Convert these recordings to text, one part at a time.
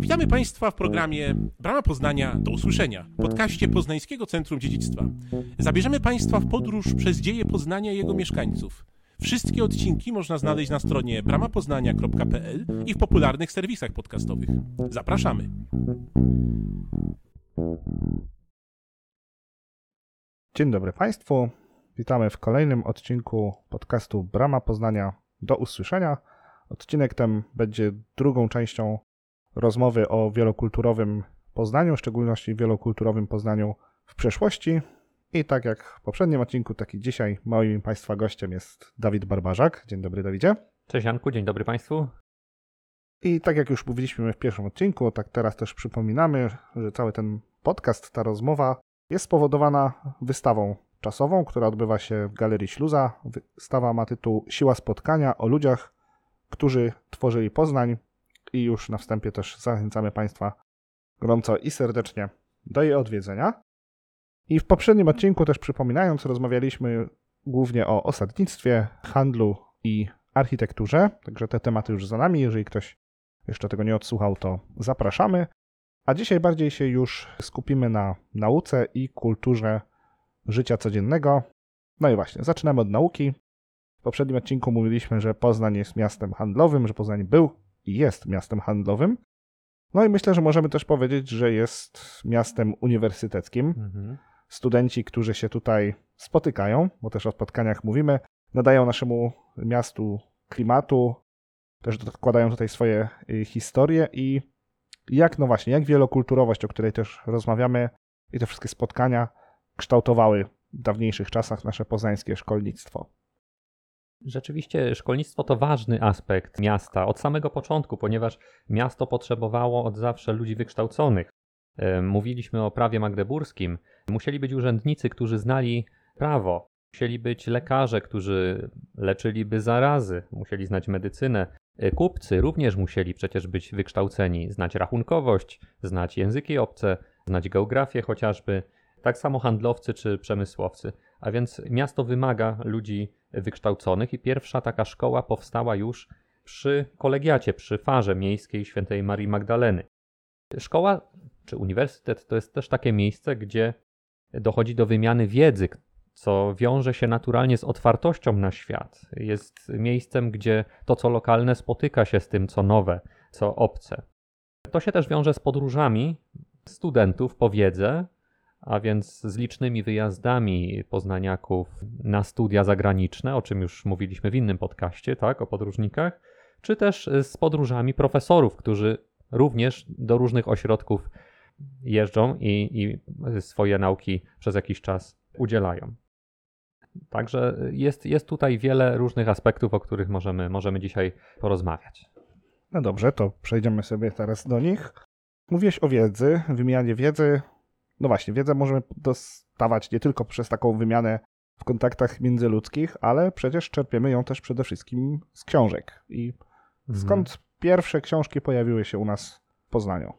Witamy Państwa w programie Brama Poznania do usłyszenia, podcaście Poznańskiego Centrum Dziedzictwa. Zabierzemy Państwa w podróż przez dzieje Poznania i jego mieszkańców. Wszystkie odcinki można znaleźć na stronie bramapoznania.pl i w popularnych serwisach podcastowych. Zapraszamy. Dzień dobry Państwu. Witamy w kolejnym odcinku podcastu Brama Poznania do usłyszenia. Odcinek ten będzie drugą częścią rozmowy o wielokulturowym Poznaniu, w szczególności wielokulturowym Poznaniu w przeszłości. I tak jak w poprzednim odcinku, tak i dzisiaj moim Państwa gościem jest Dawid Barbarzak. Dzień dobry Dawidzie. Cześć Janku, dzień dobry Państwu. I tak jak już mówiliśmy w pierwszym odcinku, tak teraz też przypominamy, że cały ten podcast, ta rozmowa jest spowodowana wystawą czasową, która odbywa się w Galerii Śluza. Wystawa ma tytuł Siła spotkania o ludziach, którzy tworzyli Poznań i już na wstępie też zachęcamy Państwa gorąco i serdecznie do jej odwiedzenia. I w poprzednim odcinku też przypominając, rozmawialiśmy głównie o osadnictwie, handlu i architekturze, także te tematy już za nami. Jeżeli ktoś jeszcze tego nie odsłuchał, to zapraszamy. A dzisiaj bardziej się już skupimy na nauce i kulturze życia codziennego. No i właśnie, zaczynamy od nauki. W poprzednim odcinku mówiliśmy, że Poznań jest miastem handlowym, że Poznań był jest miastem handlowym. No i myślę, że możemy też powiedzieć, że jest miastem uniwersyteckim. Mhm. Studenci, którzy się tutaj spotykają, bo też o spotkaniach mówimy, nadają naszemu miastu klimatu, też dokładają tutaj swoje y, historie i jak, no właśnie, jak wielokulturowość, o której też rozmawiamy i te wszystkie spotkania kształtowały w dawniejszych czasach nasze poznańskie szkolnictwo. Rzeczywiście szkolnictwo to ważny aspekt miasta od samego początku, ponieważ miasto potrzebowało od zawsze ludzi wykształconych. E, mówiliśmy o prawie magdeburskim. Musieli być urzędnicy, którzy znali prawo. Musieli być lekarze, którzy leczyliby zarazy, musieli znać medycynę. E, kupcy również musieli przecież być wykształceni, znać rachunkowość, znać języki obce, znać geografię chociażby. Tak samo handlowcy czy przemysłowcy. A więc miasto wymaga ludzi wykształconych i pierwsza taka szkoła powstała już przy kolegiacie, przy farze miejskiej świętej Marii Magdaleny. Szkoła czy uniwersytet to jest też takie miejsce, gdzie dochodzi do wymiany wiedzy, co wiąże się naturalnie z otwartością na świat. Jest miejscem, gdzie to, co lokalne, spotyka się z tym, co nowe, co obce. To się też wiąże z podróżami studentów po wiedzę, a więc z licznymi wyjazdami poznaniaków na studia zagraniczne, o czym już mówiliśmy w innym podcaście, tak, o podróżnikach, czy też z podróżami profesorów, którzy również do różnych ośrodków jeżdżą i, i swoje nauki przez jakiś czas udzielają. Także jest, jest tutaj wiele różnych aspektów, o których możemy, możemy dzisiaj porozmawiać. No dobrze, to przejdziemy sobie teraz do nich. Mówiłeś o wiedzy, wymianie wiedzy. No właśnie, wiedzę możemy dostawać nie tylko przez taką wymianę w kontaktach międzyludzkich, ale przecież czerpiemy ją też przede wszystkim z książek. I mhm. skąd pierwsze książki pojawiły się u nas w Poznaniu?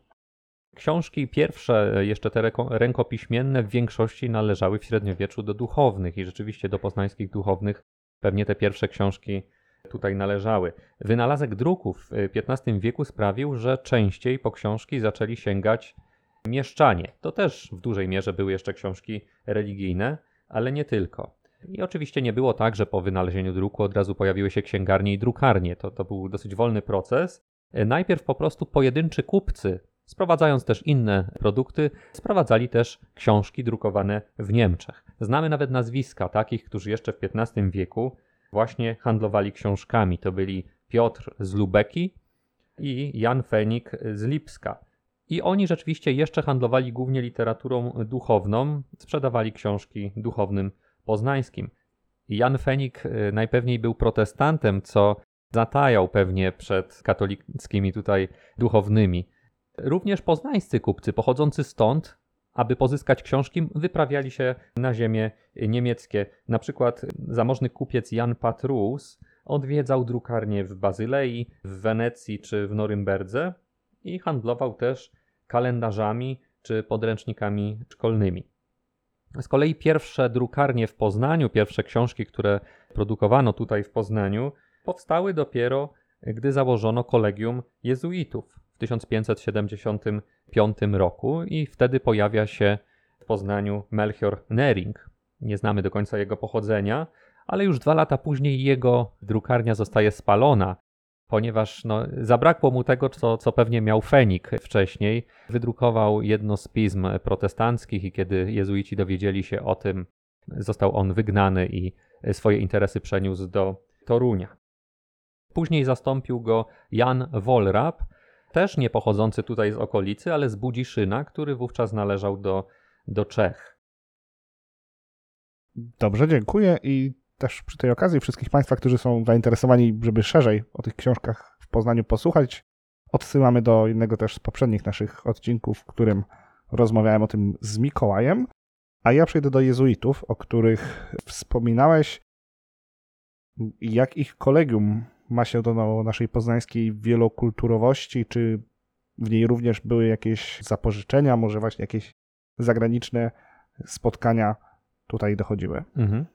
Książki pierwsze, jeszcze te rękopiśmienne, w większości należały w średniowieczu do duchownych i rzeczywiście do poznańskich duchownych pewnie te pierwsze książki tutaj należały. Wynalazek druku w XV wieku sprawił, że częściej po książki zaczęli sięgać mieszczanie. To też w dużej mierze były jeszcze książki religijne, ale nie tylko. I oczywiście nie było tak, że po wynalezieniu druku od razu pojawiły się księgarnie i drukarnie. To, to był dosyć wolny proces. Najpierw po prostu pojedynczy kupcy, sprowadzając też inne produkty, sprowadzali też książki drukowane w Niemczech. Znamy nawet nazwiska takich, którzy jeszcze w XV wieku właśnie handlowali książkami. To byli Piotr z Lubeki i Jan Fenik z Lipska. I oni rzeczywiście jeszcze handlowali głównie literaturą duchowną, sprzedawali książki duchownym poznańskim. Jan Fenik y, najpewniej był protestantem, co zatajał pewnie przed katolickimi tutaj duchownymi. Również poznańscy kupcy pochodzący stąd, aby pozyskać książki, wyprawiali się na ziemie niemieckie. Na przykład zamożny kupiec Jan Patrus odwiedzał drukarnie w Bazylei, w Wenecji czy w Norymberdze i handlował też kalendarzami czy podręcznikami szkolnymi. Z kolei pierwsze drukarnie w Poznaniu, pierwsze książki, które produkowano tutaj w Poznaniu, powstały dopiero, gdy założono kolegium jezuitów. 1575 roku i wtedy pojawia się w Poznaniu Melchior Nering. Nie znamy do końca jego pochodzenia, ale już dwa lata później jego drukarnia zostaje spalona, ponieważ no, zabrakło mu tego, co, co pewnie miał Fenik wcześniej. Wydrukował jedno z pism protestanckich i kiedy jezuici dowiedzieli się o tym, został on wygnany i swoje interesy przeniósł do Torunia. Później zastąpił go Jan Wolrab, też nie pochodzący tutaj z okolicy, ale z Budziszyna, który wówczas należał do, do Czech. Dobrze, dziękuję i też przy tej okazji wszystkich Państwa, którzy są zainteresowani, żeby szerzej o tych książkach w Poznaniu posłuchać, odsyłamy do jednego też z poprzednich naszych odcinków, w którym rozmawiałem o tym z Mikołajem. A ja przejdę do jezuitów, o których wspominałeś. Jak ich kolegium ma się do naszej poznańskiej wielokulturowości? Czy w niej również były jakieś zapożyczenia, może właśnie jakieś zagraniczne spotkania tutaj dochodziły? Mhm.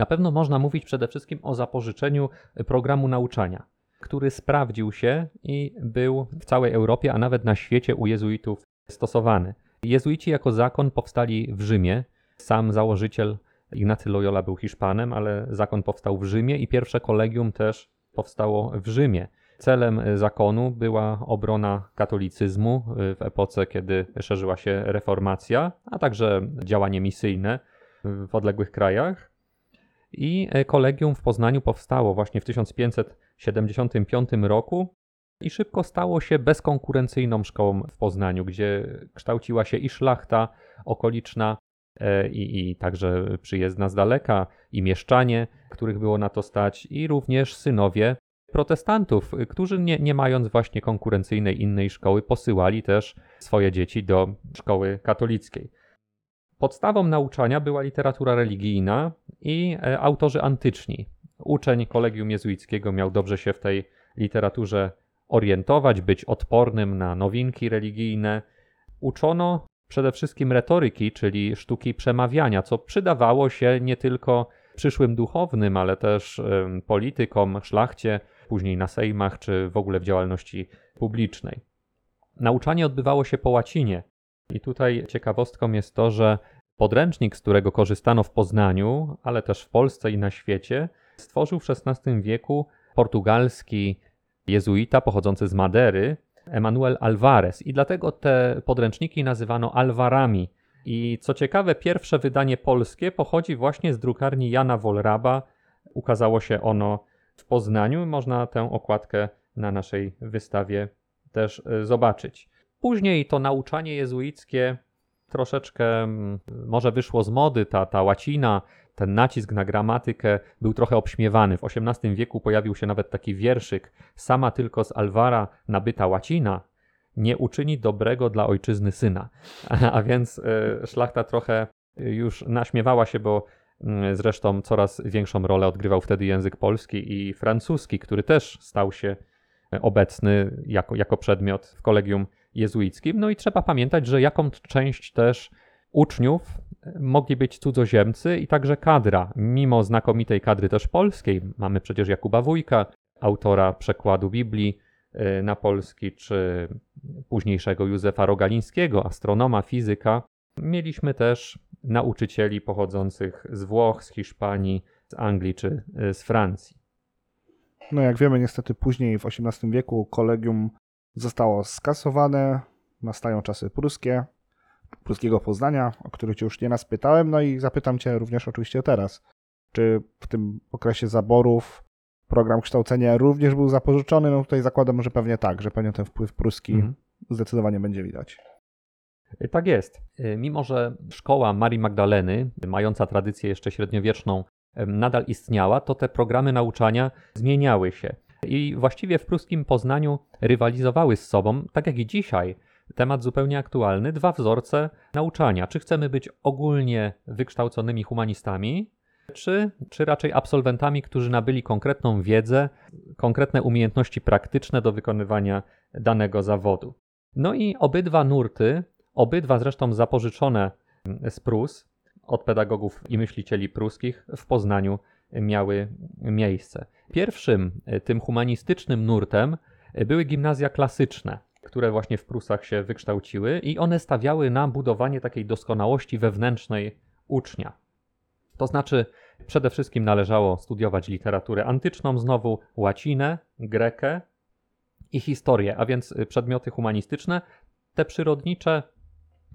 Na pewno można mówić przede wszystkim o zapożyczeniu programu nauczania, który sprawdził się i był w całej Europie, a nawet na świecie u jezuitów stosowany. Jezuici jako zakon powstali w Rzymie. Sam założyciel Ignacy Loyola był Hiszpanem, ale zakon powstał w Rzymie i pierwsze kolegium też powstało w Rzymie. Celem zakonu była obrona katolicyzmu w epoce, kiedy szerzyła się reformacja, a także działanie misyjne w odległych krajach. I kolegium w Poznaniu powstało właśnie w 1575 roku i szybko stało się bezkonkurencyjną szkołą w Poznaniu, gdzie kształciła się i szlachta okoliczna, e, i, i także przyjezdna z daleka, i mieszczanie, których było na to stać, i również synowie protestantów, którzy nie, nie mając właśnie konkurencyjnej innej szkoły, posyłali też swoje dzieci do szkoły katolickiej. Podstawą nauczania była literatura religijna i e, autorzy antyczni. Uczeń kolegium jezuickiego miał dobrze się w tej literaturze orientować, być odpornym na nowinki religijne. Uczono przede wszystkim retoryki, czyli sztuki przemawiania, co przydawało się nie tylko przyszłym duchownym, ale też politykom, szlachcie, później na sejmach czy w ogóle w działalności publicznej. Nauczanie odbywało się po łacinie. I tutaj ciekawostką jest to, że podręcznik, z którego korzystano w Poznaniu, ale też w Polsce i na świecie, stworzył w XVI wieku portugalski jezuita pochodzący z Madery, Emanuel Alvarez. I dlatego te podręczniki nazywano Alvarami. I co ciekawe, pierwsze wydanie polskie pochodzi właśnie z drukarni Jana Wolraba. Ukazało się ono w Poznaniu. Można tę okładkę na naszej wystawie też e, zobaczyć. Później to nauczanie jezuickie troszeczkę mm, może wyszło z mody, ta, ta łacina, ten nacisk na gramatykę był trochę obśmiewany. W XVIII wieku pojawił się nawet taki wierszyk: Sama tylko z Alvara nabyta łacina nie uczyni dobrego dla ojczyzny syna. A więc e, szlachta trochę już naśmiewała się, bo mm, zresztą coraz większą rolę odgrywał wtedy język polski i francuski, który też stał się obecny jako, jako przedmiot w kolegium jezuickim. No i trzeba pamiętać, że jaką część też uczniów mogli być cudzoziemcy i także kadra. Mimo znakomitej kadry też polskiej, mamy przecież Jakuba Wójka, autora przekładu Biblii y, na polski, czy późniejszego Józefa Rogalińskiego, astronoma, fizyka. Mieliśmy też nauczycieli pochodzących z Włoch, z Hiszpanii, z Anglii czy y, z Francji. No jak wiemy, niestety później w XVIII wieku kolegium zostało skasowane, nastają czasy pruskie, pruskiego Poznania, o który cię już nieraz pytałem, no i zapytam cię również oczywiście teraz, czy w tym okresie zaborów program kształcenia również był zapożyczony? No tutaj zakładam, że pewnie tak, że pewnie ten wpływ pruski mhm. zdecydowanie będzie widać. Y, tak jest. Y, mimo, że szkoła Marii Magdaleny, mająca tradycję jeszcze średniowieczną, nadal istniała, to te programy nauczania zmieniały się. I właściwie w pruskim Poznaniu rywalizowały z sobą, tak jak i dzisiaj, temat zupełnie aktualny, dwa wzorce nauczania. Czy chcemy być ogólnie wykształconymi humanistami, czy, czy raczej absolwentami, którzy nabyli konkretną wiedzę, konkretne umiejętności praktyczne do wykonywania danego zawodu. No i obydwa nurty, obydwa zresztą zapożyczone z Prus, od pedagogów i myślicieli pruskich w Poznaniu miały miejsce. Pierwszym tym humanistycznym nurtem były gimnazja klasyczne, które właśnie w Prusach się wykształciły, i one stawiały na budowanie takiej doskonałości wewnętrznej ucznia. To znaczy, przede wszystkim należało studiować literaturę antyczną, znowu łacinę, grekę i historię, a więc przedmioty humanistyczne. Te przyrodnicze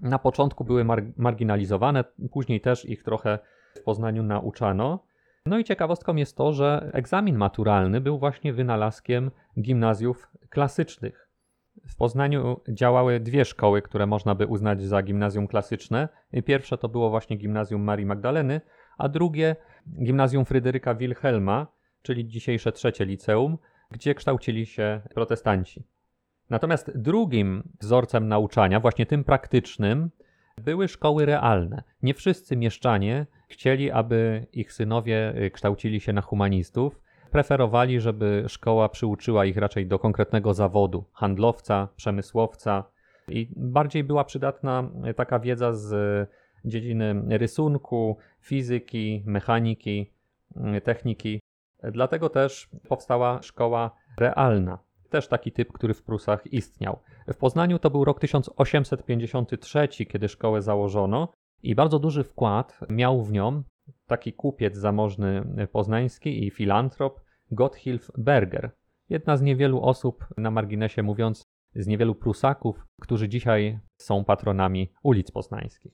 na początku były mar marginalizowane, później też ich trochę w Poznaniu nauczano. No i ciekawostką jest to, że egzamin maturalny był właśnie wynalazkiem gimnazjów klasycznych. W Poznaniu działały dwie szkoły, które można by uznać za gimnazjum klasyczne. Pierwsze to było właśnie gimnazjum Marii Magdaleny, a drugie gimnazjum Fryderyka Wilhelma, czyli dzisiejsze trzecie liceum, gdzie kształcili się protestanci. Natomiast drugim wzorcem nauczania, właśnie tym praktycznym, były szkoły realne. Nie wszyscy mieszczanie chcieli, aby ich synowie y, kształcili się na humanistów. Preferowali, żeby szkoła przyuczyła ich raczej do konkretnego zawodu handlowca, przemysłowca i bardziej była przydatna y, taka wiedza z y, dziedziny rysunku, fizyki, mechaniki, techniki. Dlatego też powstała szkoła realna też taki typ, który w Prusach istniał. W Poznaniu to był rok 1853, kiedy szkołę założono i bardzo duży wkład miał w nią taki kupiec zamożny poznański i filantrop Gotthilf Berger. Jedna z niewielu osób, na marginesie mówiąc, z niewielu Prusaków, którzy dzisiaj są patronami ulic poznańskich.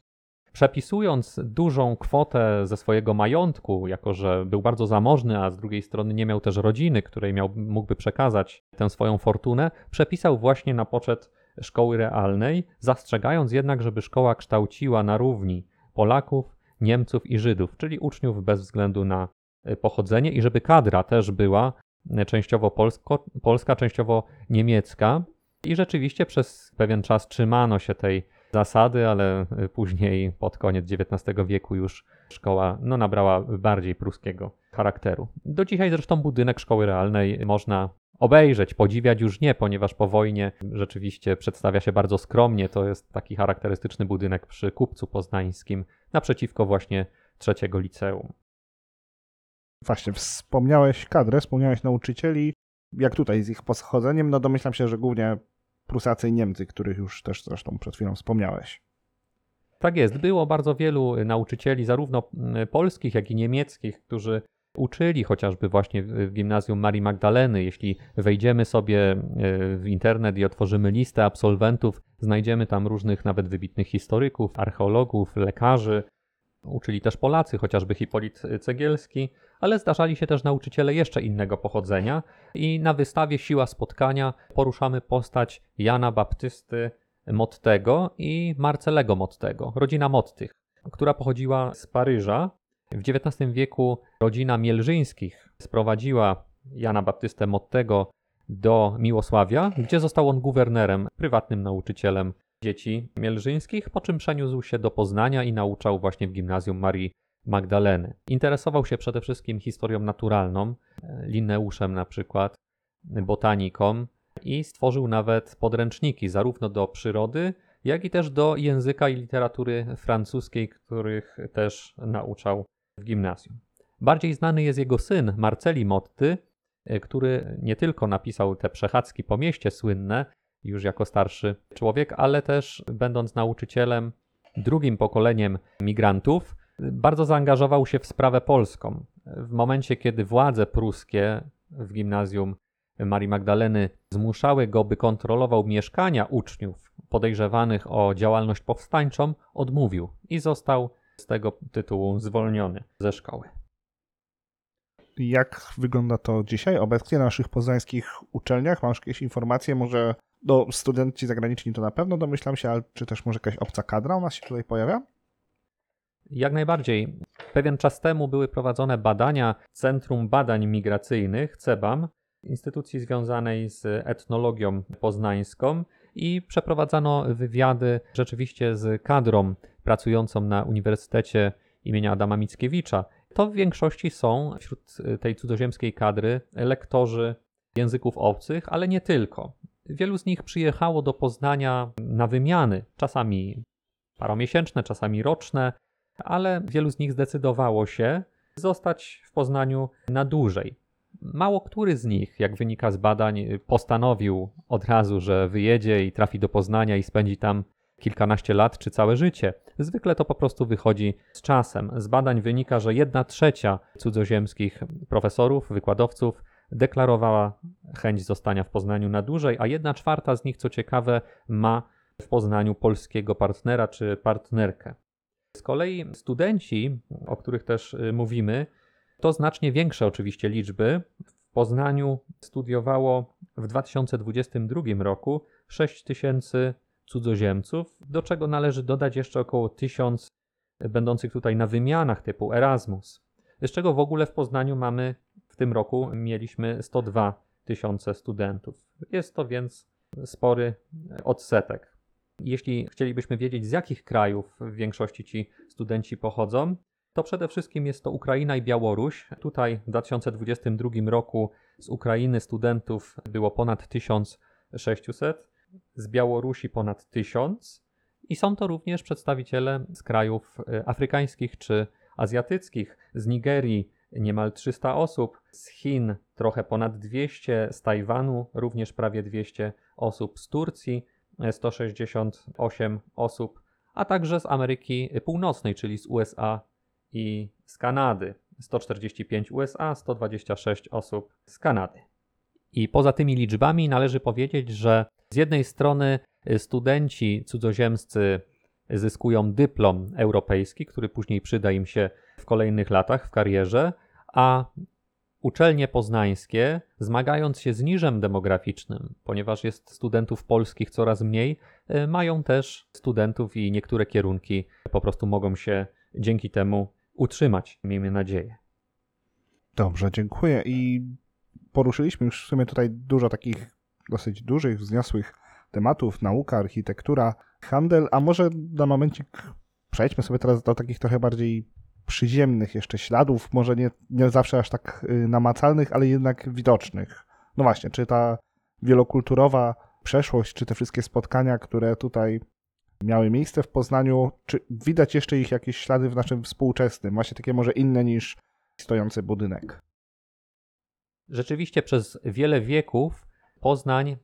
Przepisując dużą kwotę ze swojego majątku, jako że był bardzo zamożny, a z drugiej strony nie miał też rodziny, której miał, mógłby przekazać tę swoją fortunę, przepisał właśnie na poczet szkoły realnej, zastrzegając jednak, żeby szkoła kształciła na równi Polaków, Niemców i Żydów, czyli uczniów bez względu na e, pochodzenie, i żeby kadra też była e, częściowo polsko, polska, częściowo niemiecka. I rzeczywiście przez pewien czas trzymano się tej zasady, ale y, później pod koniec XIX wieku już szkoła no, nabrała bardziej pruskiego charakteru. Do dzisiaj zresztą budynek szkoły realnej można obejrzeć, podziwiać już nie, ponieważ po wojnie rzeczywiście przedstawia się bardzo skromnie. To jest taki charakterystyczny budynek przy Kupcu Poznańskim, naprzeciwko właśnie trzeciego liceum. Właśnie, wspomniałeś kadrę, wspomniałeś nauczycieli. Jak tutaj z ich pochodzeniem? No domyślam się, że głównie Prusacy i Niemcy, których już też zresztą przed chwilą wspomniałeś. Tak jest. Było bardzo wielu nauczycieli, zarówno mm, polskich, jak i niemieckich, którzy uczyli chociażby właśnie w gimnazjum Marii Magdaleny. Jeśli wejdziemy sobie e, w internet i otworzymy listę absolwentów, znajdziemy tam różnych nawet wybitnych historyków, archeologów, lekarzy. Uczyli też Polacy, chociażby Hipolit Cegielski, ale zdarzali się też nauczyciele jeszcze innego pochodzenia i na wystawie Siła Spotkania poruszamy postać Jana Baptysty Mottego i Marcelego Mottego, rodzina Mottych, która pochodziła z Paryża. W XIX wieku rodzina Mielżyńskich sprowadziła Jana Baptystę Mottego do Miłosławia, gdzie został on guwernerem, prywatnym nauczycielem dzieci mielżyńskich, po czym przeniósł się do Poznania i nauczał właśnie w gimnazjum Marii Magdaleny. Interesował się przede wszystkim historią naturalną, Linneuszem na przykład, botaniką i stworzył nawet podręczniki zarówno do przyrody, jak i też do języka i literatury francuskiej, których też nauczał w gimnazjum. Bardziej znany jest jego syn Marceli Motty, który nie tylko napisał te przechadzki po mieście słynne, już jako starszy człowiek, ale też będąc nauczycielem drugim pokoleniem migrantów, bardzo zaangażował się w sprawę polską. W momencie, kiedy władze pruskie w gimnazjum Marii Magdaleny zmuszały go, by kontrolował mieszkania uczniów podejrzewanych o działalność powstańczą, odmówił i został z tego tytułu zwolniony ze szkoły. Jak wygląda to dzisiaj obecnie na naszych poznańskich uczelniach? Masz jakieś informacje? Może do no, studenci zagraniczni to na pewno domyślam się, ale czy też może jakaś obca kadra u nas się tutaj pojawia? Jak najbardziej. Pewien czas temu były prowadzone badania Centrum Badań Migracyjnych, CEBAM, instytucji związanej z etnologią poznańską i przeprowadzano wywiady rzeczywiście z kadrą pracującą na Uniwersytecie imienia Adama Mickiewicza. To w większości są wśród tej cudzoziemskiej kadry lektorzy języków obcych, ale nie tylko. Wielu z nich przyjechało do Poznania na wymiany, czasami paromiesięczne, czasami roczne, ale wielu z nich zdecydowało się zostać w Poznaniu na dłużej. mało który z nich, jak wynika z badań, postanowił od razu, że wyjedzie i trafi do Poznania i spędzi tam kilkanaście lat czy całe życie. Zwykle to po prostu wychodzi z czasem. Z badań wynika, że jedna trzecia cudzoziemskich profesorów, wykładowców deklarowała chęć zostania w Poznaniu na dłużej, a jedna czwarta z nich, co ciekawe, ma w Poznaniu polskiego partnera czy partnerkę. Z kolei studenci, o których też y, mówimy, to znacznie większe oczywiście liczby. W Poznaniu studiowało w 2022 roku 6 tysięcy cudzoziemców, do czego należy dodać jeszcze około 1000 będących tutaj na wymianach typu Erasmus. Z czego w ogóle w Poznaniu mamy w tym roku mieliśmy 102 tysiące studentów. Jest to więc spory odsetek. Jeśli chcielibyśmy wiedzieć, z jakich krajów w większości ci studenci pochodzą, to przede wszystkim jest to Ukraina i Białoruś. Tutaj w 2022 roku z Ukrainy studentów było ponad 1600, z Białorusi ponad 1000 i są to również przedstawiciele z krajów e, afrykańskich czy azjatyckich, z Nigerii niemal 300 osób, z Chin trochę ponad 200, z Tajwanu również prawie 200 osób, z Turcji 168 osób, a także z Ameryki Północnej, czyli z USA i z Kanady. 145 USA, 126 osób z Kanady. I poza tymi liczbami należy powiedzieć, że z jednej strony studenci cudzoziemscy zyskują dyplom europejski, który później przyda im się w kolejnych latach w karierze, a uczelnie poznańskie, zmagając się z niżem demograficznym, ponieważ jest studentów polskich coraz mniej, e, mają też studentów i niektóre kierunki po prostu mogą się dzięki temu utrzymać, miejmy nadzieję. Dobrze, dziękuję. I poruszyliśmy już w sumie tutaj dużo takich dosyć dużych, wzniosłych tematów, nauka, architektura, handel, a może na momencik przejdźmy sobie teraz do takich trochę bardziej przyziemnych jeszcze śladów, może nie, nie zawsze aż tak y, namacalnych, ale jednak widocznych. No właśnie, czy ta wielokulturowa przeszłość, czy te wszystkie spotkania, które tutaj miały miejsce w Poznaniu, czy widać jeszcze ich jakieś ślady w naszym współczesnym, właśnie takie może inne niż stojący budynek? Rzeczywiście przez wiele wieków Poznań,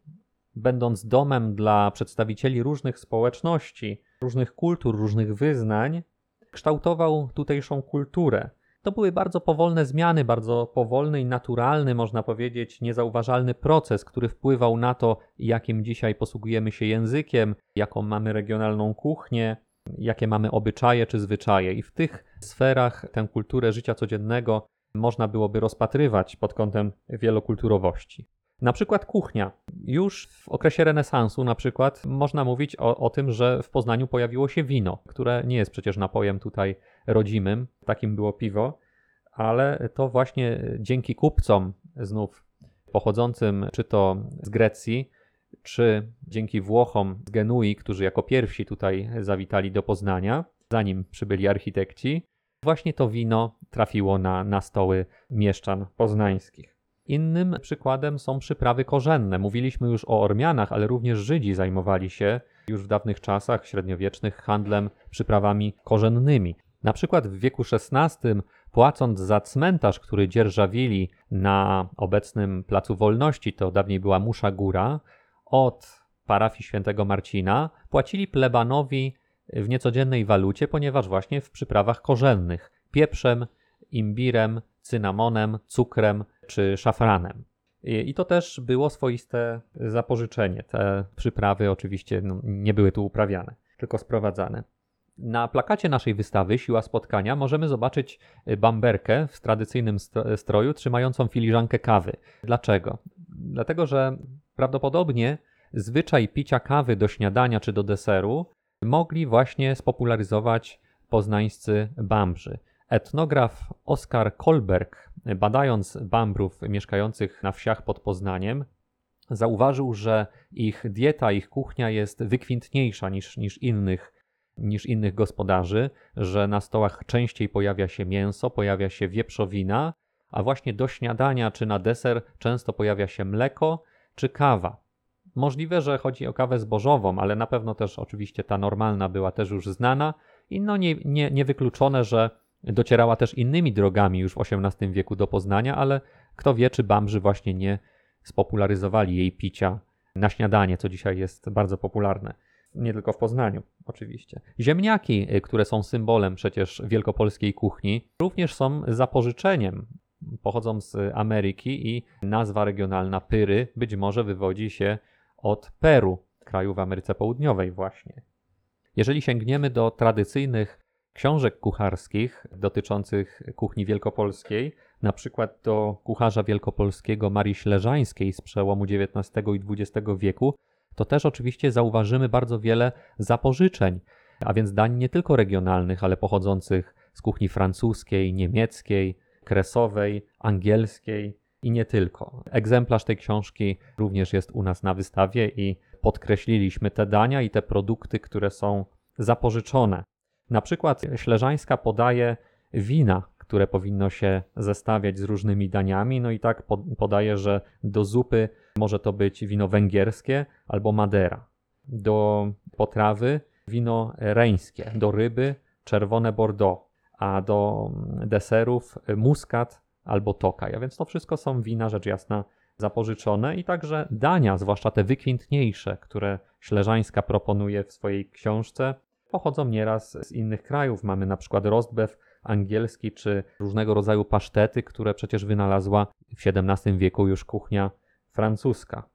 będąc domem dla przedstawicieli różnych społeczności, różnych kultur, różnych wyznań, kształtował tutejszą kulturę. To były bardzo powolne zmiany, bardzo powolny i naturalny, można powiedzieć, niezauważalny proces, który wpływał na to, jakim dzisiaj posługujemy się językiem, jaką mamy regionalną kuchnię, jakie mamy obyczaje czy zwyczaje. I w tych sferach tę kulturę życia codziennego można byłoby rozpatrywać pod kątem wielokulturowości. Na przykład kuchnia. Już w okresie renesansu na przykład można mówić o, o, tym, że w Poznaniu pojawiło się wino, które nie jest przecież napojem tutaj rodzimym, takim było piwo, ale to właśnie dzięki kupcom znów pochodzącym czy to z Grecji, czy dzięki Włochom z Genui, którzy jako pierwsi tutaj zawitali do Poznania, zanim przybyli architekci, właśnie to wino trafiło na, na stoły mieszczan poznańskich. Innym przykładem są przyprawy korzenne. Mówiliśmy już o Ormianach, ale również Żydzi zajmowali się już w dawnych czasach średniowiecznych handlem przyprawami korzennymi. Na przykład w wieku XVI, płacąc za cmentarz, który dzierżawili na obecnym Placu Wolności, to dawniej była Musza Góra, od parafii świętego Marcina, płacili plebanowi w niecodziennej walucie, ponieważ właśnie w przyprawach korzennych pieprzem, imbirem, cynamonem, cukrem czy szafranem. I to też było swoiste zapożyczenie. Te przyprawy oczywiście no, nie były tu uprawiane, tylko sprowadzane. Na plakacie naszej wystawy Siła Spotkania możemy zobaczyć bamberkę w tradycyjnym stroju trzymającą filiżankę kawy. Dlaczego? Dlatego, że prawdopodobnie zwyczaj picia kawy do śniadania czy do deseru mogli właśnie spopularyzować poznańscy bambrzy. Etnograf Oskar Kolberg, badając Bambrów mieszkających na wsiach pod Poznaniem, zauważył, że ich dieta, ich kuchnia jest wykwintniejsza niż, niż, innych, niż innych gospodarzy, że na stołach częściej pojawia się mięso, pojawia się wieprzowina, a właśnie do śniadania czy na deser często pojawia się mleko czy kawa. Możliwe, że chodzi o kawę zbożową, ale na pewno też oczywiście ta normalna była też już znana i no nie, nie, niewykluczone, że docierała też innymi drogami już w XVIII wieku do Poznania, ale Kto wie, czy Bambrzy właśnie nie spopularyzowali jej picia na śniadanie, co dzisiaj jest bardzo popularne. Nie tylko w Poznaniu, oczywiście. Ziemniaki, y, które są symbolem przecież wielkopolskiej kuchni, również są zapożyczeniem. Pochodzą z Ameryki i nazwa regionalna pyry być może wywodzi się od Peru, kraju w Ameryce Południowej, właśnie. Jeżeli sięgniemy do tradycyjnych książek kucharskich dotyczących kuchni wielkopolskiej, na przykład do kucharza wielkopolskiego Marii Śleżańskiej z przełomu XIX i XX wieku, to też oczywiście zauważymy bardzo wiele zapożyczeń, a więc dań nie tylko regionalnych, ale pochodzących z kuchni francuskiej, niemieckiej, kresowej, angielskiej i nie tylko. Egzemplarz tej książki również jest u nas na wystawie i podkreśliliśmy te dania i te produkty, które są zapożyczone. Na przykład Śleżańska podaje wina, które powinno się zestawiać z różnymi daniami, no i tak podaje, że do zupy może to być wino węgierskie albo madera. Do potrawy wino reńskie, do ryby czerwone bordeaux, a do deserów muskat albo tokaj. A więc to wszystko są wina, rzecz jasna, zapożyczone i także dania, zwłaszcza te wykwintniejsze, które Śleżańska proponuje w swojej książce, pochodzą nieraz z innych krajów. Mamy na przykład rostbew angielski, czy różnego rodzaju pasztety, które przecież wynalazła w XVII wieku już kuchnia francuska.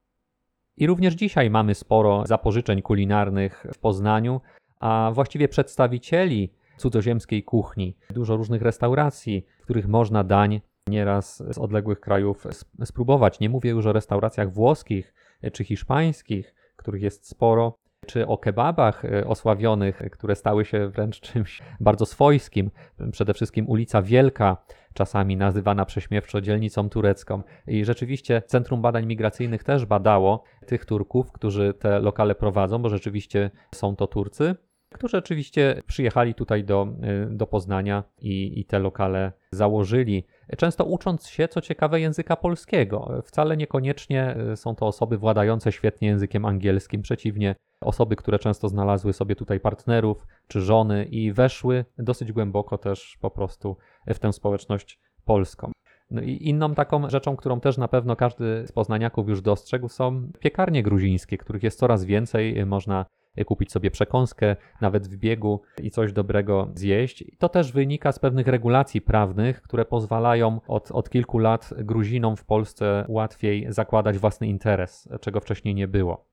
I również dzisiaj mamy sporo zapożyczeń kulinarnych w Poznaniu, a właściwie przedstawicieli cudzoziemskiej kuchni, dużo różnych restauracji, w których można dań nieraz z odległych krajów spróbować. Nie mówię już o restauracjach włoskich czy hiszpańskich, których jest sporo, czy o kebabach e, osławionych, które stały się wręcz czymś bardzo swojskim. Przede wszystkim ulica Wielka, czasami nazywana prześmiewczo dzielnicą turecką. I rzeczywiście Centrum Badań Migracyjnych też badało tych Turków, którzy te lokale prowadzą, bo rzeczywiście są to Turcy którzy oczywiście przyjechali tutaj do, y, do Poznania i, i te lokale założyli. Często ucząc się, co ciekawe, języka polskiego. Wcale niekoniecznie y, są to osoby władające świetnie językiem angielskim, przeciwnie, osoby, które często znalazły sobie tutaj partnerów czy żony i weszły dosyć głęboko też po prostu w tę społeczność polską. No i inną taką rzeczą, którą też na pewno każdy z poznaniaków już dostrzegł, są piekarnie gruzińskie, których jest coraz więcej. Można kupić sobie przekąskę, nawet w biegu i coś dobrego zjeść. To też wynika z pewnych regulacji prawnych, które pozwalają od, od kilku lat Gruzinom w Polsce łatwiej zakładać własny interes, czego wcześniej nie było.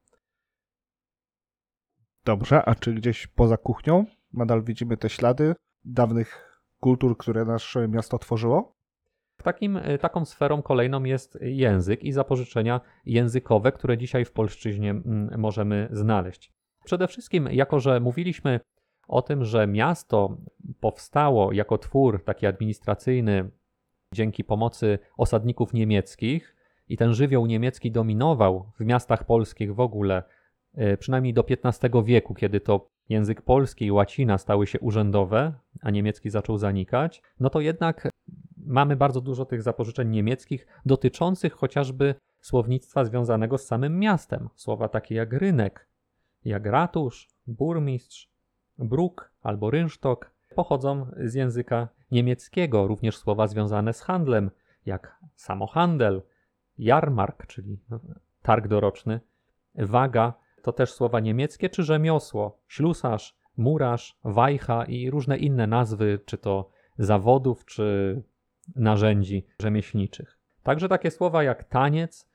Dobrze, a czy gdzieś poza kuchnią nadal widzimy te ślady dawnych kultur, które nasze miasto tworzyło? Takim, e, taką sferą kolejną jest język i zapożyczenia językowe, które dzisiaj w polszczyźnie mm, możemy znaleźć. Przede wszystkim, jako że mówiliśmy o tym, że miasto powstało jako twór taki administracyjny dzięki pomocy osadników niemieckich i ten żywioł niemiecki dominował w miastach polskich w ogóle, e, przynajmniej do XV wieku, kiedy to język polski i łacina stały się urzędowe, a niemiecki zaczął zanikać, no to jednak mamy bardzo dużo tych zapożyczeń niemieckich dotyczących chociażby słownictwa związanego z samym miastem. Słowa takie jak rynek, jak ratusz, burmistrz, bruk albo rynsztok pochodzą z języka niemieckiego, również słowa związane z handlem, jak samohandel, jarmark, czyli targ doroczny, waga, to też słowa niemieckie, czy rzemiosło, ślusarz, murarz, wajcha i różne inne nazwy, czy to zawodów, czy narzędzi rzemieślniczych. Także takie słowa jak taniec,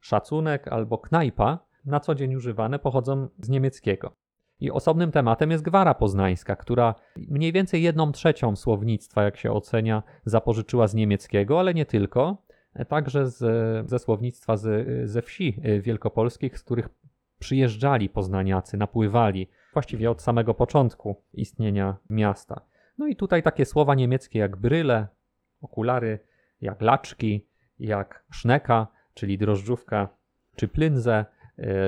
szacunek albo knajpa na co dzień używane pochodzą z niemieckiego. I osobnym tematem jest gwara poznańska, która mniej więcej jedną trzecią słownictwa, jak się ocenia, zapożyczyła z niemieckiego, ale nie tylko, także z, ze słownictwa z, ze wsi wielkopolskich, z których przyjeżdżali poznaniacy, napływali właściwie od samego początku istnienia miasta. No i tutaj takie słowa niemieckie jak bryle, okulary, jak laczki, jak szneka, czyli drożdżówka, czy plynze,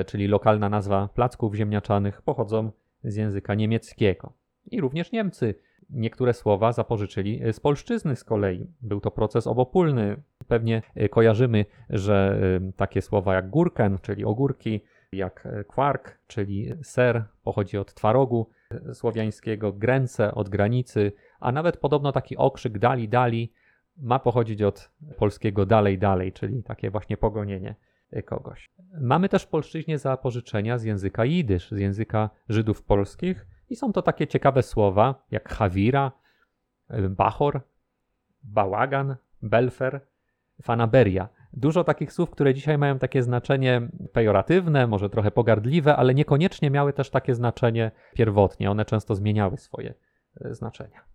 czyli lokalna nazwa placków ziemniaczanych, pochodzą z języka niemieckiego. I również Niemcy niektóre słowa zapożyczyli z polszczyzny z kolei. Był to proces obopólny. Pewnie e, kojarzymy, że e, takie słowa jak górken, czyli ogórki, jak kwark, czyli ser, pochodzi od twarogu słowiańskiego, gręce od granicy, a nawet podobno taki okrzyk dali, dali ma pochodzić od polskiego dalej, dalej, czyli takie właśnie pogonienie kogoś. Mamy też w polszczyźnie zapożyczenia z języka jidysz, z języka Żydów polskich i są to takie ciekawe słowa jak Hawira, Bachor, Bałagan, Belfer, Fanaberia. Dużo takich słów, które dzisiaj mają takie znaczenie pejoratywne, może trochę pogardliwe, ale niekoniecznie miały też takie znaczenie pierwotnie. One często zmieniały swoje e, znaczenia.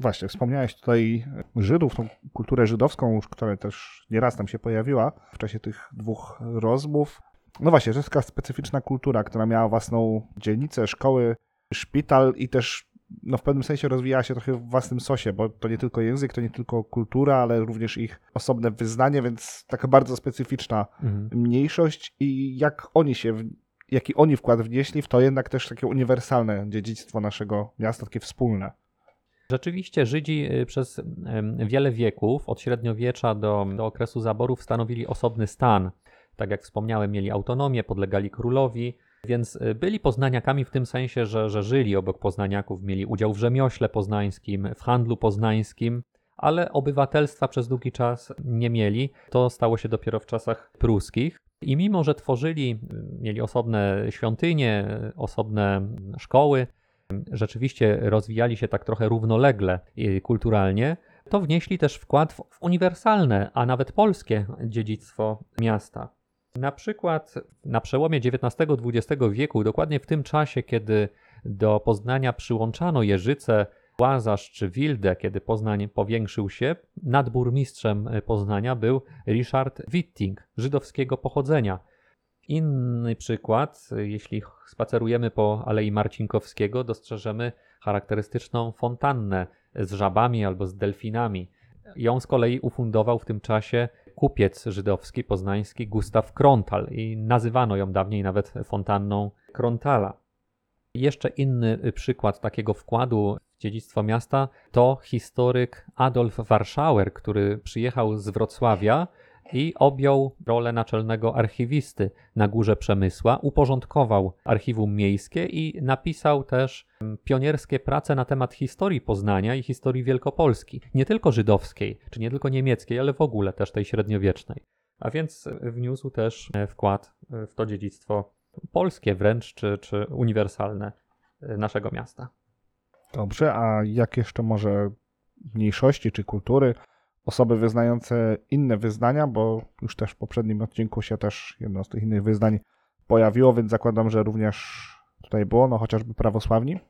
Właśnie, wspomniałeś tutaj Żydów, tą kulturę żydowską, która też nieraz tam się pojawiła w czasie tych dwóch rozmów. No właśnie, to jest taka specyficzna kultura, która miała własną dzielnicę, szkoły, szpital i też no w pewnym sensie rozwijała się trochę w własnym sosie, bo to nie tylko język, to nie tylko kultura, ale również ich osobne wyznanie, więc taka bardzo specyficzna mhm. mniejszość i jak oni się, jaki oni wkład wnieśli w to jednak też takie uniwersalne dziedzictwo naszego miasta, takie wspólne. Rzeczywiście Żydzi y, przez wiele wieków, od średniowiecza do, do okresu zaborów, stanowili osobny stan. Tak jak wspomniałem, mieli autonomię, podlegali królowi, więc y, byli poznaniakami w tym sensie, że, że żyli obok poznaniaków, mieli udział w rzemiośle poznańskim, w handlu poznańskim, ale obywatelstwa przez długi czas nie mieli. To stało się dopiero w czasach pruskich. I mimo, że tworzyli, y, mieli osobne świątynie, osobne szkoły, rzeczywiście rozwijali się tak trochę równolegle kulturalnie, to wnieśli też wkład w uniwersalne, a nawet polskie dziedzictwo miasta. Na przykład na przełomie XIX-XX wieku, dokładnie w tym czasie, kiedy do Poznania przyłączano Jeżyce, Łazarz czy Wildę, kiedy Poznań powiększył się, nadburmistrzem Poznania był Richard Witting, żydowskiego pochodzenia. Inny przykład, jeśli spacerujemy po Alei Marcinkowskiego, dostrzeżemy charakterystyczną fontannę z żabami albo z delfinami. Ją z kolei ufundował w tym czasie kupiec żydowski poznański Gustaw Krontal i nazywano ją dawniej nawet fontanną Krontala. Jeszcze inny przykład takiego wkładu w dziedzictwo miasta to historyk Adolf Warschauer, który przyjechał z Wrocławia i objął rolę naczelnego archiwisty na Górze Przemysła, uporządkował archiwum miejskie i napisał też pionierskie prace na temat historii Poznania i historii Wielkopolski, nie tylko żydowskiej, czy nie tylko niemieckiej, ale w ogóle też tej średniowiecznej. A więc wniósł też e, wkład e, w to dziedzictwo polskie wręcz, czy, czy uniwersalne e, naszego miasta. Dobrze, a jak jeszcze może mniejszości czy kultury osoby wyznające inne wyznania, bo już też w poprzednim odcinku się też jedno z tych innych wyznań pojawiło, więc zakładam, że również tutaj było, no chociażby prawosławni.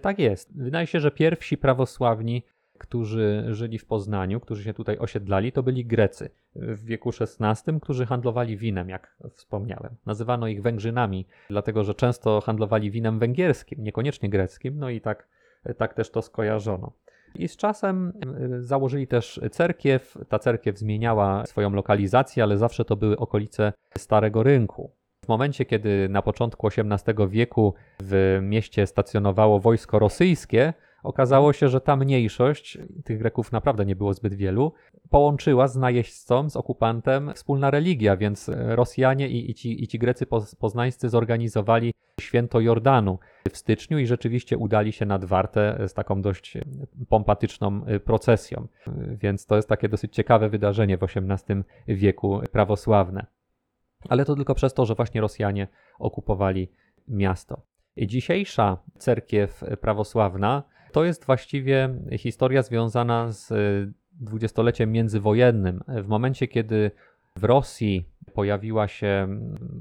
Tak jest. Wydaje się, że pierwsi prawosławni, którzy żyli w Poznaniu, którzy się tutaj osiedlali, to byli Grecy w wieku XVI, którzy handlowali winem, jak wspomniałem. Nazywano ich Węgrzynami, dlatego że często handlowali winem węgierskim, niekoniecznie greckim, no i tak, tak też to skojarzono. I z czasem y, założyli też cerkiew. Ta cerkiew zmieniała swoją lokalizację, ale zawsze to były okolice Starego Rynku. W momencie, kiedy na początku XVIII wieku w mieście stacjonowało wojsko rosyjskie, Okazało się, że ta mniejszość, tych Greków naprawdę nie było zbyt wielu, połączyła z najeźdźcą, z okupantem wspólna religia, więc Rosjanie i, i, ci, i ci Grecy poznańscy zorganizowali święto Jordanu w styczniu i rzeczywiście udali się nad Wartę z taką dość pompatyczną procesją. Więc to jest takie dosyć ciekawe wydarzenie w XVIII wieku prawosławne. Ale to tylko przez to, że właśnie Rosjanie okupowali miasto. Dzisiejsza cerkiew prawosławna to jest właściwie historia związana z y, dwudziestoleciem międzywojennym. W momencie, kiedy w Rosji pojawiła się,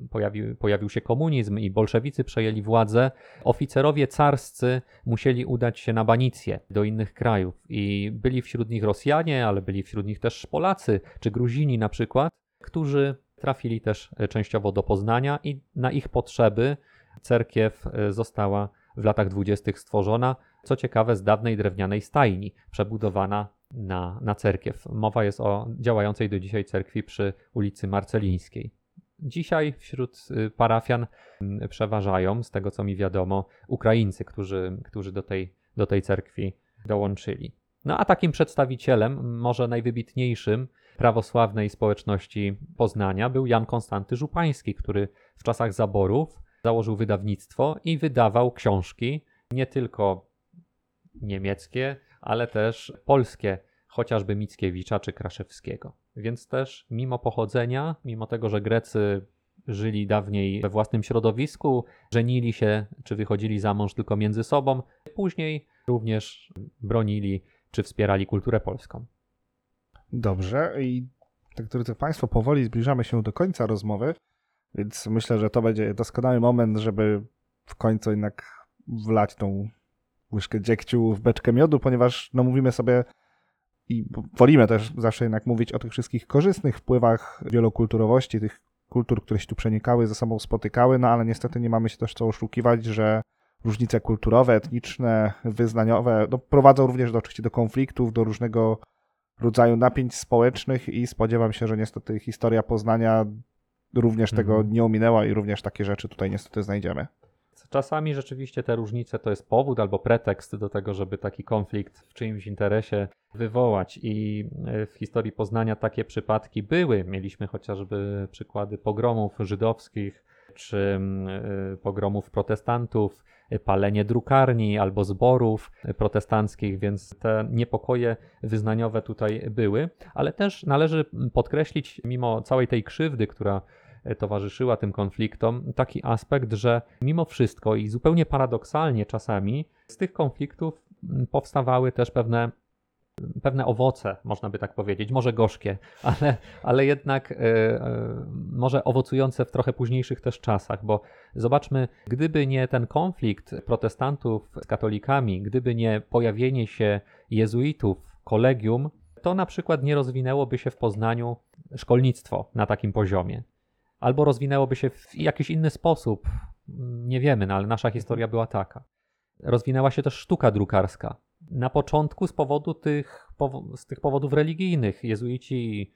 pojawił, pojawił się komunizm i bolszewicy przejęli władzę, oficerowie carscy musieli udać się na banicję do innych krajów i byli wśród nich Rosjanie, ale byli wśród nich też Polacy czy Gruzini na przykład, którzy trafili też częściowo do Poznania i na ich potrzeby cerkiew została w latach dwudziestych stworzona co ciekawe z dawnej drewnianej stajni, przebudowana na, na cerkiew. Mowa jest o działającej do dzisiaj cerkwi przy ulicy Marcelińskiej. Dzisiaj wśród y, parafian mm, przeważają, z tego co mi wiadomo, Ukraińcy, którzy, którzy do, tej, do tej cerkwi dołączyli. No a takim przedstawicielem, może najwybitniejszym prawosławnej społeczności Poznania był Jan Konstanty Żupański, który w czasach zaborów założył wydawnictwo i wydawał książki nie tylko niemieckie, ale też polskie chociażby Mickiewicza czy Kraszewskiego. Więc też mimo pochodzenia, mimo tego, że Grecy żyli dawniej we własnym środowisku, żenili się czy wychodzili za mąż tylko między sobą, później również bronili czy wspierali kulturę polską. Dobrze i tak drodzy Państwo, powoli zbliżamy się do końca rozmowy, więc myślę, że to będzie doskonały moment, żeby w końcu jednak wlać tą łyżkę dziegciu w beczkę miodu, ponieważ no mówimy sobie i wolimy też zawsze jednak mówić o tych wszystkich korzystnych wpływach wielokulturowości, tych kultur, które się tu przenikały, ze sobą spotykały, no ale niestety nie mamy się też co oszukiwać, że różnice kulturowe, etniczne, wyznaniowe no, prowadzą również do, oczywiście do konfliktów, do różnego rodzaju napięć społecznych i spodziewam się, że niestety historia Poznania również tego Mhm. nie ominęła i również takie rzeczy tutaj niestety znajdziemy. Czasami rzeczywiście te różnice to jest powód albo pretekst do tego, żeby taki konflikt w czyimś interesie wywołać. I e, w historii Poznania takie przypadki były. Mieliśmy chociażby przykłady pogromów żydowskich czy e, pogromów protestantów, e, palenie drukarni albo zborów protestanckich, więc te niepokoje wyznaniowe tutaj były. Ale też należy podkreślić, mimo całej tej krzywdy, która towarzyszyła tym konfliktom, taki aspekt, że mimo wszystko i zupełnie paradoksalnie czasami z tych konfliktów mm, powstawały też pewne, pewne owoce, można by tak powiedzieć, może gorzkie, ale, ale jednak e, e, może owocujące w trochę późniejszych też czasach, bo zobaczmy, gdyby nie ten konflikt protestantów z katolikami, gdyby nie pojawienie się jezuitów, kolegium, to na przykład nie rozwinęłoby się w Poznaniu szkolnictwo na takim poziomie albo rozwinęłoby się w jakiś inny sposób. Nie wiemy, no, ale nasza historia była taka. Rozwinęła się też sztuka drukarska. Na początku z powodu tych, z tych powodów religijnych. Jezuici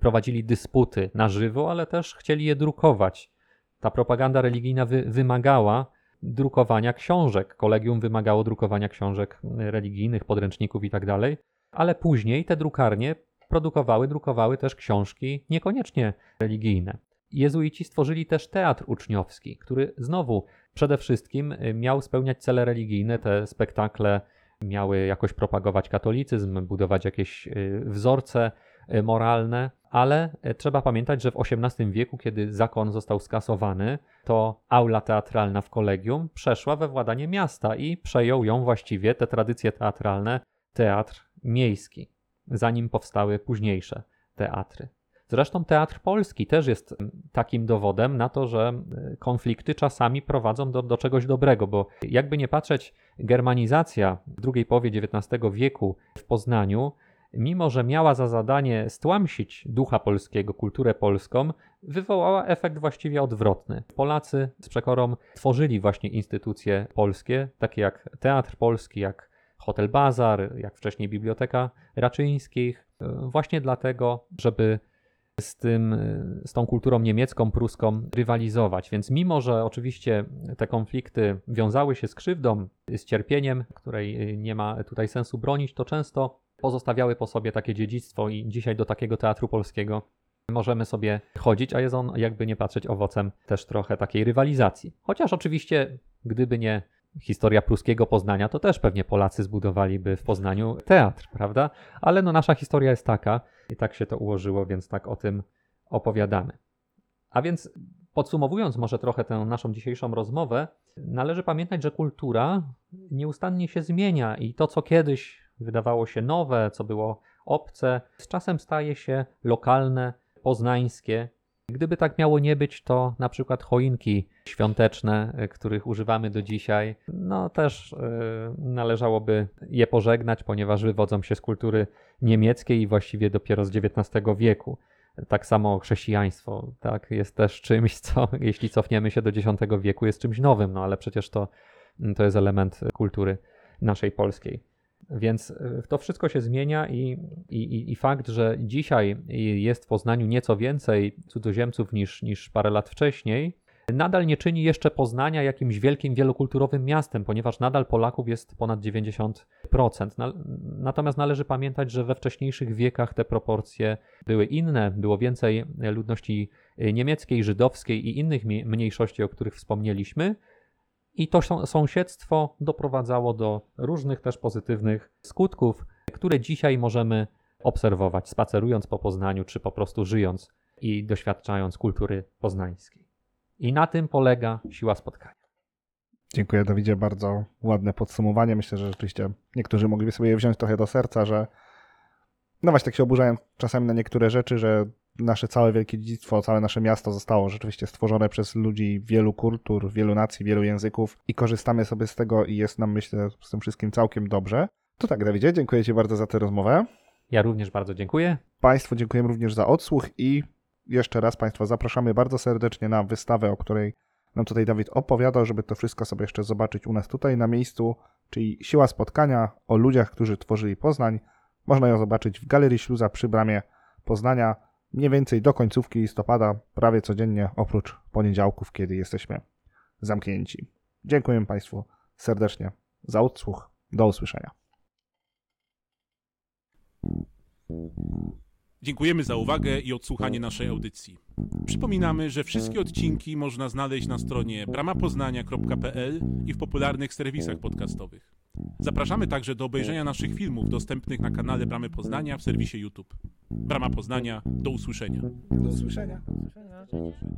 prowadzili dysputy na żywo, ale też chcieli je drukować. Ta propaganda religijna wy- wymagała drukowania książek. Kolegium wymagało drukowania książek religijnych, podręczników itd. Ale później te drukarnie produkowały, drukowały też książki niekoniecznie religijne. Jezuici stworzyli też teatr uczniowski, który znowu przede wszystkim y, miał spełniać cele religijne. Te spektakle miały jakoś propagować katolicyzm, budować jakieś y, wzorce y, moralne, ale trzeba pamiętać, że w XVIII wieku, kiedy zakon został skasowany, to aula teatralna w kolegium przeszła we władanie miasta i przejął ją właściwie te tradycje teatralne teatr miejski, zanim powstały późniejsze teatry. Zresztą teatr polski też jest mm, takim dowodem na to, że y, konflikty czasami prowadzą do, do czegoś dobrego, bo jakby nie patrzeć, germanizacja w drugiej połowie XIX wieku w Poznaniu, mimo że miała za zadanie stłamsić ducha polskiego, kulturę polską, wywołała efekt właściwie odwrotny. Polacy z przekorą tworzyli właśnie instytucje polskie, takie jak Teatr Polski, jak Hotel Bazar, jak wcześniej Biblioteka Raczyńskich, y, właśnie dlatego, żeby z, tym, z tą kulturą niemiecką, pruską rywalizować. Więc mimo, że oczywiście te konflikty wiązały się z krzywdą, z cierpieniem, której nie ma tutaj sensu bronić, to często pozostawiały po sobie takie dziedzictwo i dzisiaj do takiego teatru polskiego możemy sobie chodzić, a jest on jakby nie patrzeć owocem też trochę takiej rywalizacji. Chociaż oczywiście, gdyby nie historia pruskiego Poznania, to też pewnie Polacy zbudowaliby w Poznaniu teatr, prawda? Ale no nasza historia jest taka i tak się to ułożyło, więc tak o tym opowiadamy. A więc podsumowując może trochę tę naszą dzisiejszą rozmowę, należy pamiętać, że kultura nieustannie się zmienia i to, co kiedyś wydawało się nowe, co było obce, z czasem staje się lokalne, poznańskie. Gdyby tak miało nie być, to na przykład choinki świąteczne, y, których używamy do dzisiaj, no też yy, należałoby je pożegnać, ponieważ wywodzą się z kultury niemieckiej i właściwie dopiero z XIX wieku. Tak samo chrześcijaństwo, tak, jest też czymś, co jeśli cofniemy się do X wieku, jest czymś nowym, no ale przecież to, to jest element kultury naszej polskiej. Więc y, to wszystko się zmienia i, i, i fakt, że dzisiaj jest w Poznaniu nieco więcej cudzoziemców niż, niż parę lat wcześniej, nadal nie czyni jeszcze Poznania jakimś wielkim, wielokulturowym miastem, ponieważ nadal Polaków jest ponad 90%. Na, natomiast należy pamiętać, że we wcześniejszych wiekach te proporcje były inne, było więcej ludności niemieckiej, żydowskiej i innych mniejszości, o których wspomnieliśmy. I to są- sąsiedztwo doprowadzało do różnych też pozytywnych skutków, które dzisiaj możemy obserwować, spacerując po Poznaniu, czy po prostu żyjąc i doświadczając kultury poznańskiej. I na tym polega siła spotkania. Dziękuję Dawidzie, bardzo ładne podsumowanie. Myślę, że rzeczywiście niektórzy mogliby sobie wziąć trochę do serca, że no właśnie tak się oburzają czasami na niektóre rzeczy, że nasze całe wielkie dziedzictwo, całe nasze miasto zostało rzeczywiście stworzone przez ludzi wielu kultur, wielu nacji, wielu języków i korzystamy sobie z tego i jest nam myślę z tym wszystkim całkiem dobrze. To tak Dawidzie, dziękuję Ci bardzo za tę rozmowę. Ja również bardzo dziękuję. Państwu dziękujemy również za odsłuch i jeszcze raz Państwa zapraszamy bardzo serdecznie na wystawę, o której nam tutaj Dawid opowiadał, żeby to wszystko sobie jeszcze zobaczyć u nas tutaj na miejscu, czyli Siła Spotkania o ludziach, którzy tworzyli Poznań. Można ją zobaczyć w Galerii Śluza przy bramie Poznania mniej więcej do końcówki listopada, prawie codziennie, oprócz poniedziałków, kiedy jesteśmy zamknięci. Dziękuję Państwu serdecznie za odsłuch. Do usłyszenia. Dziękujemy za uwagę i odsłuchanie naszej audycji. Przypominamy, że wszystkie odcinki można znaleźć na stronie bramapoznania.pl i w popularnych serwisach podcastowych. Zapraszamy także do obejrzenia naszych filmów dostępnych na kanale Bramy Poznania w serwisie YouTube. Brama Poznania, do usłyszenia. Do usłyszenia. Do usłyszenia.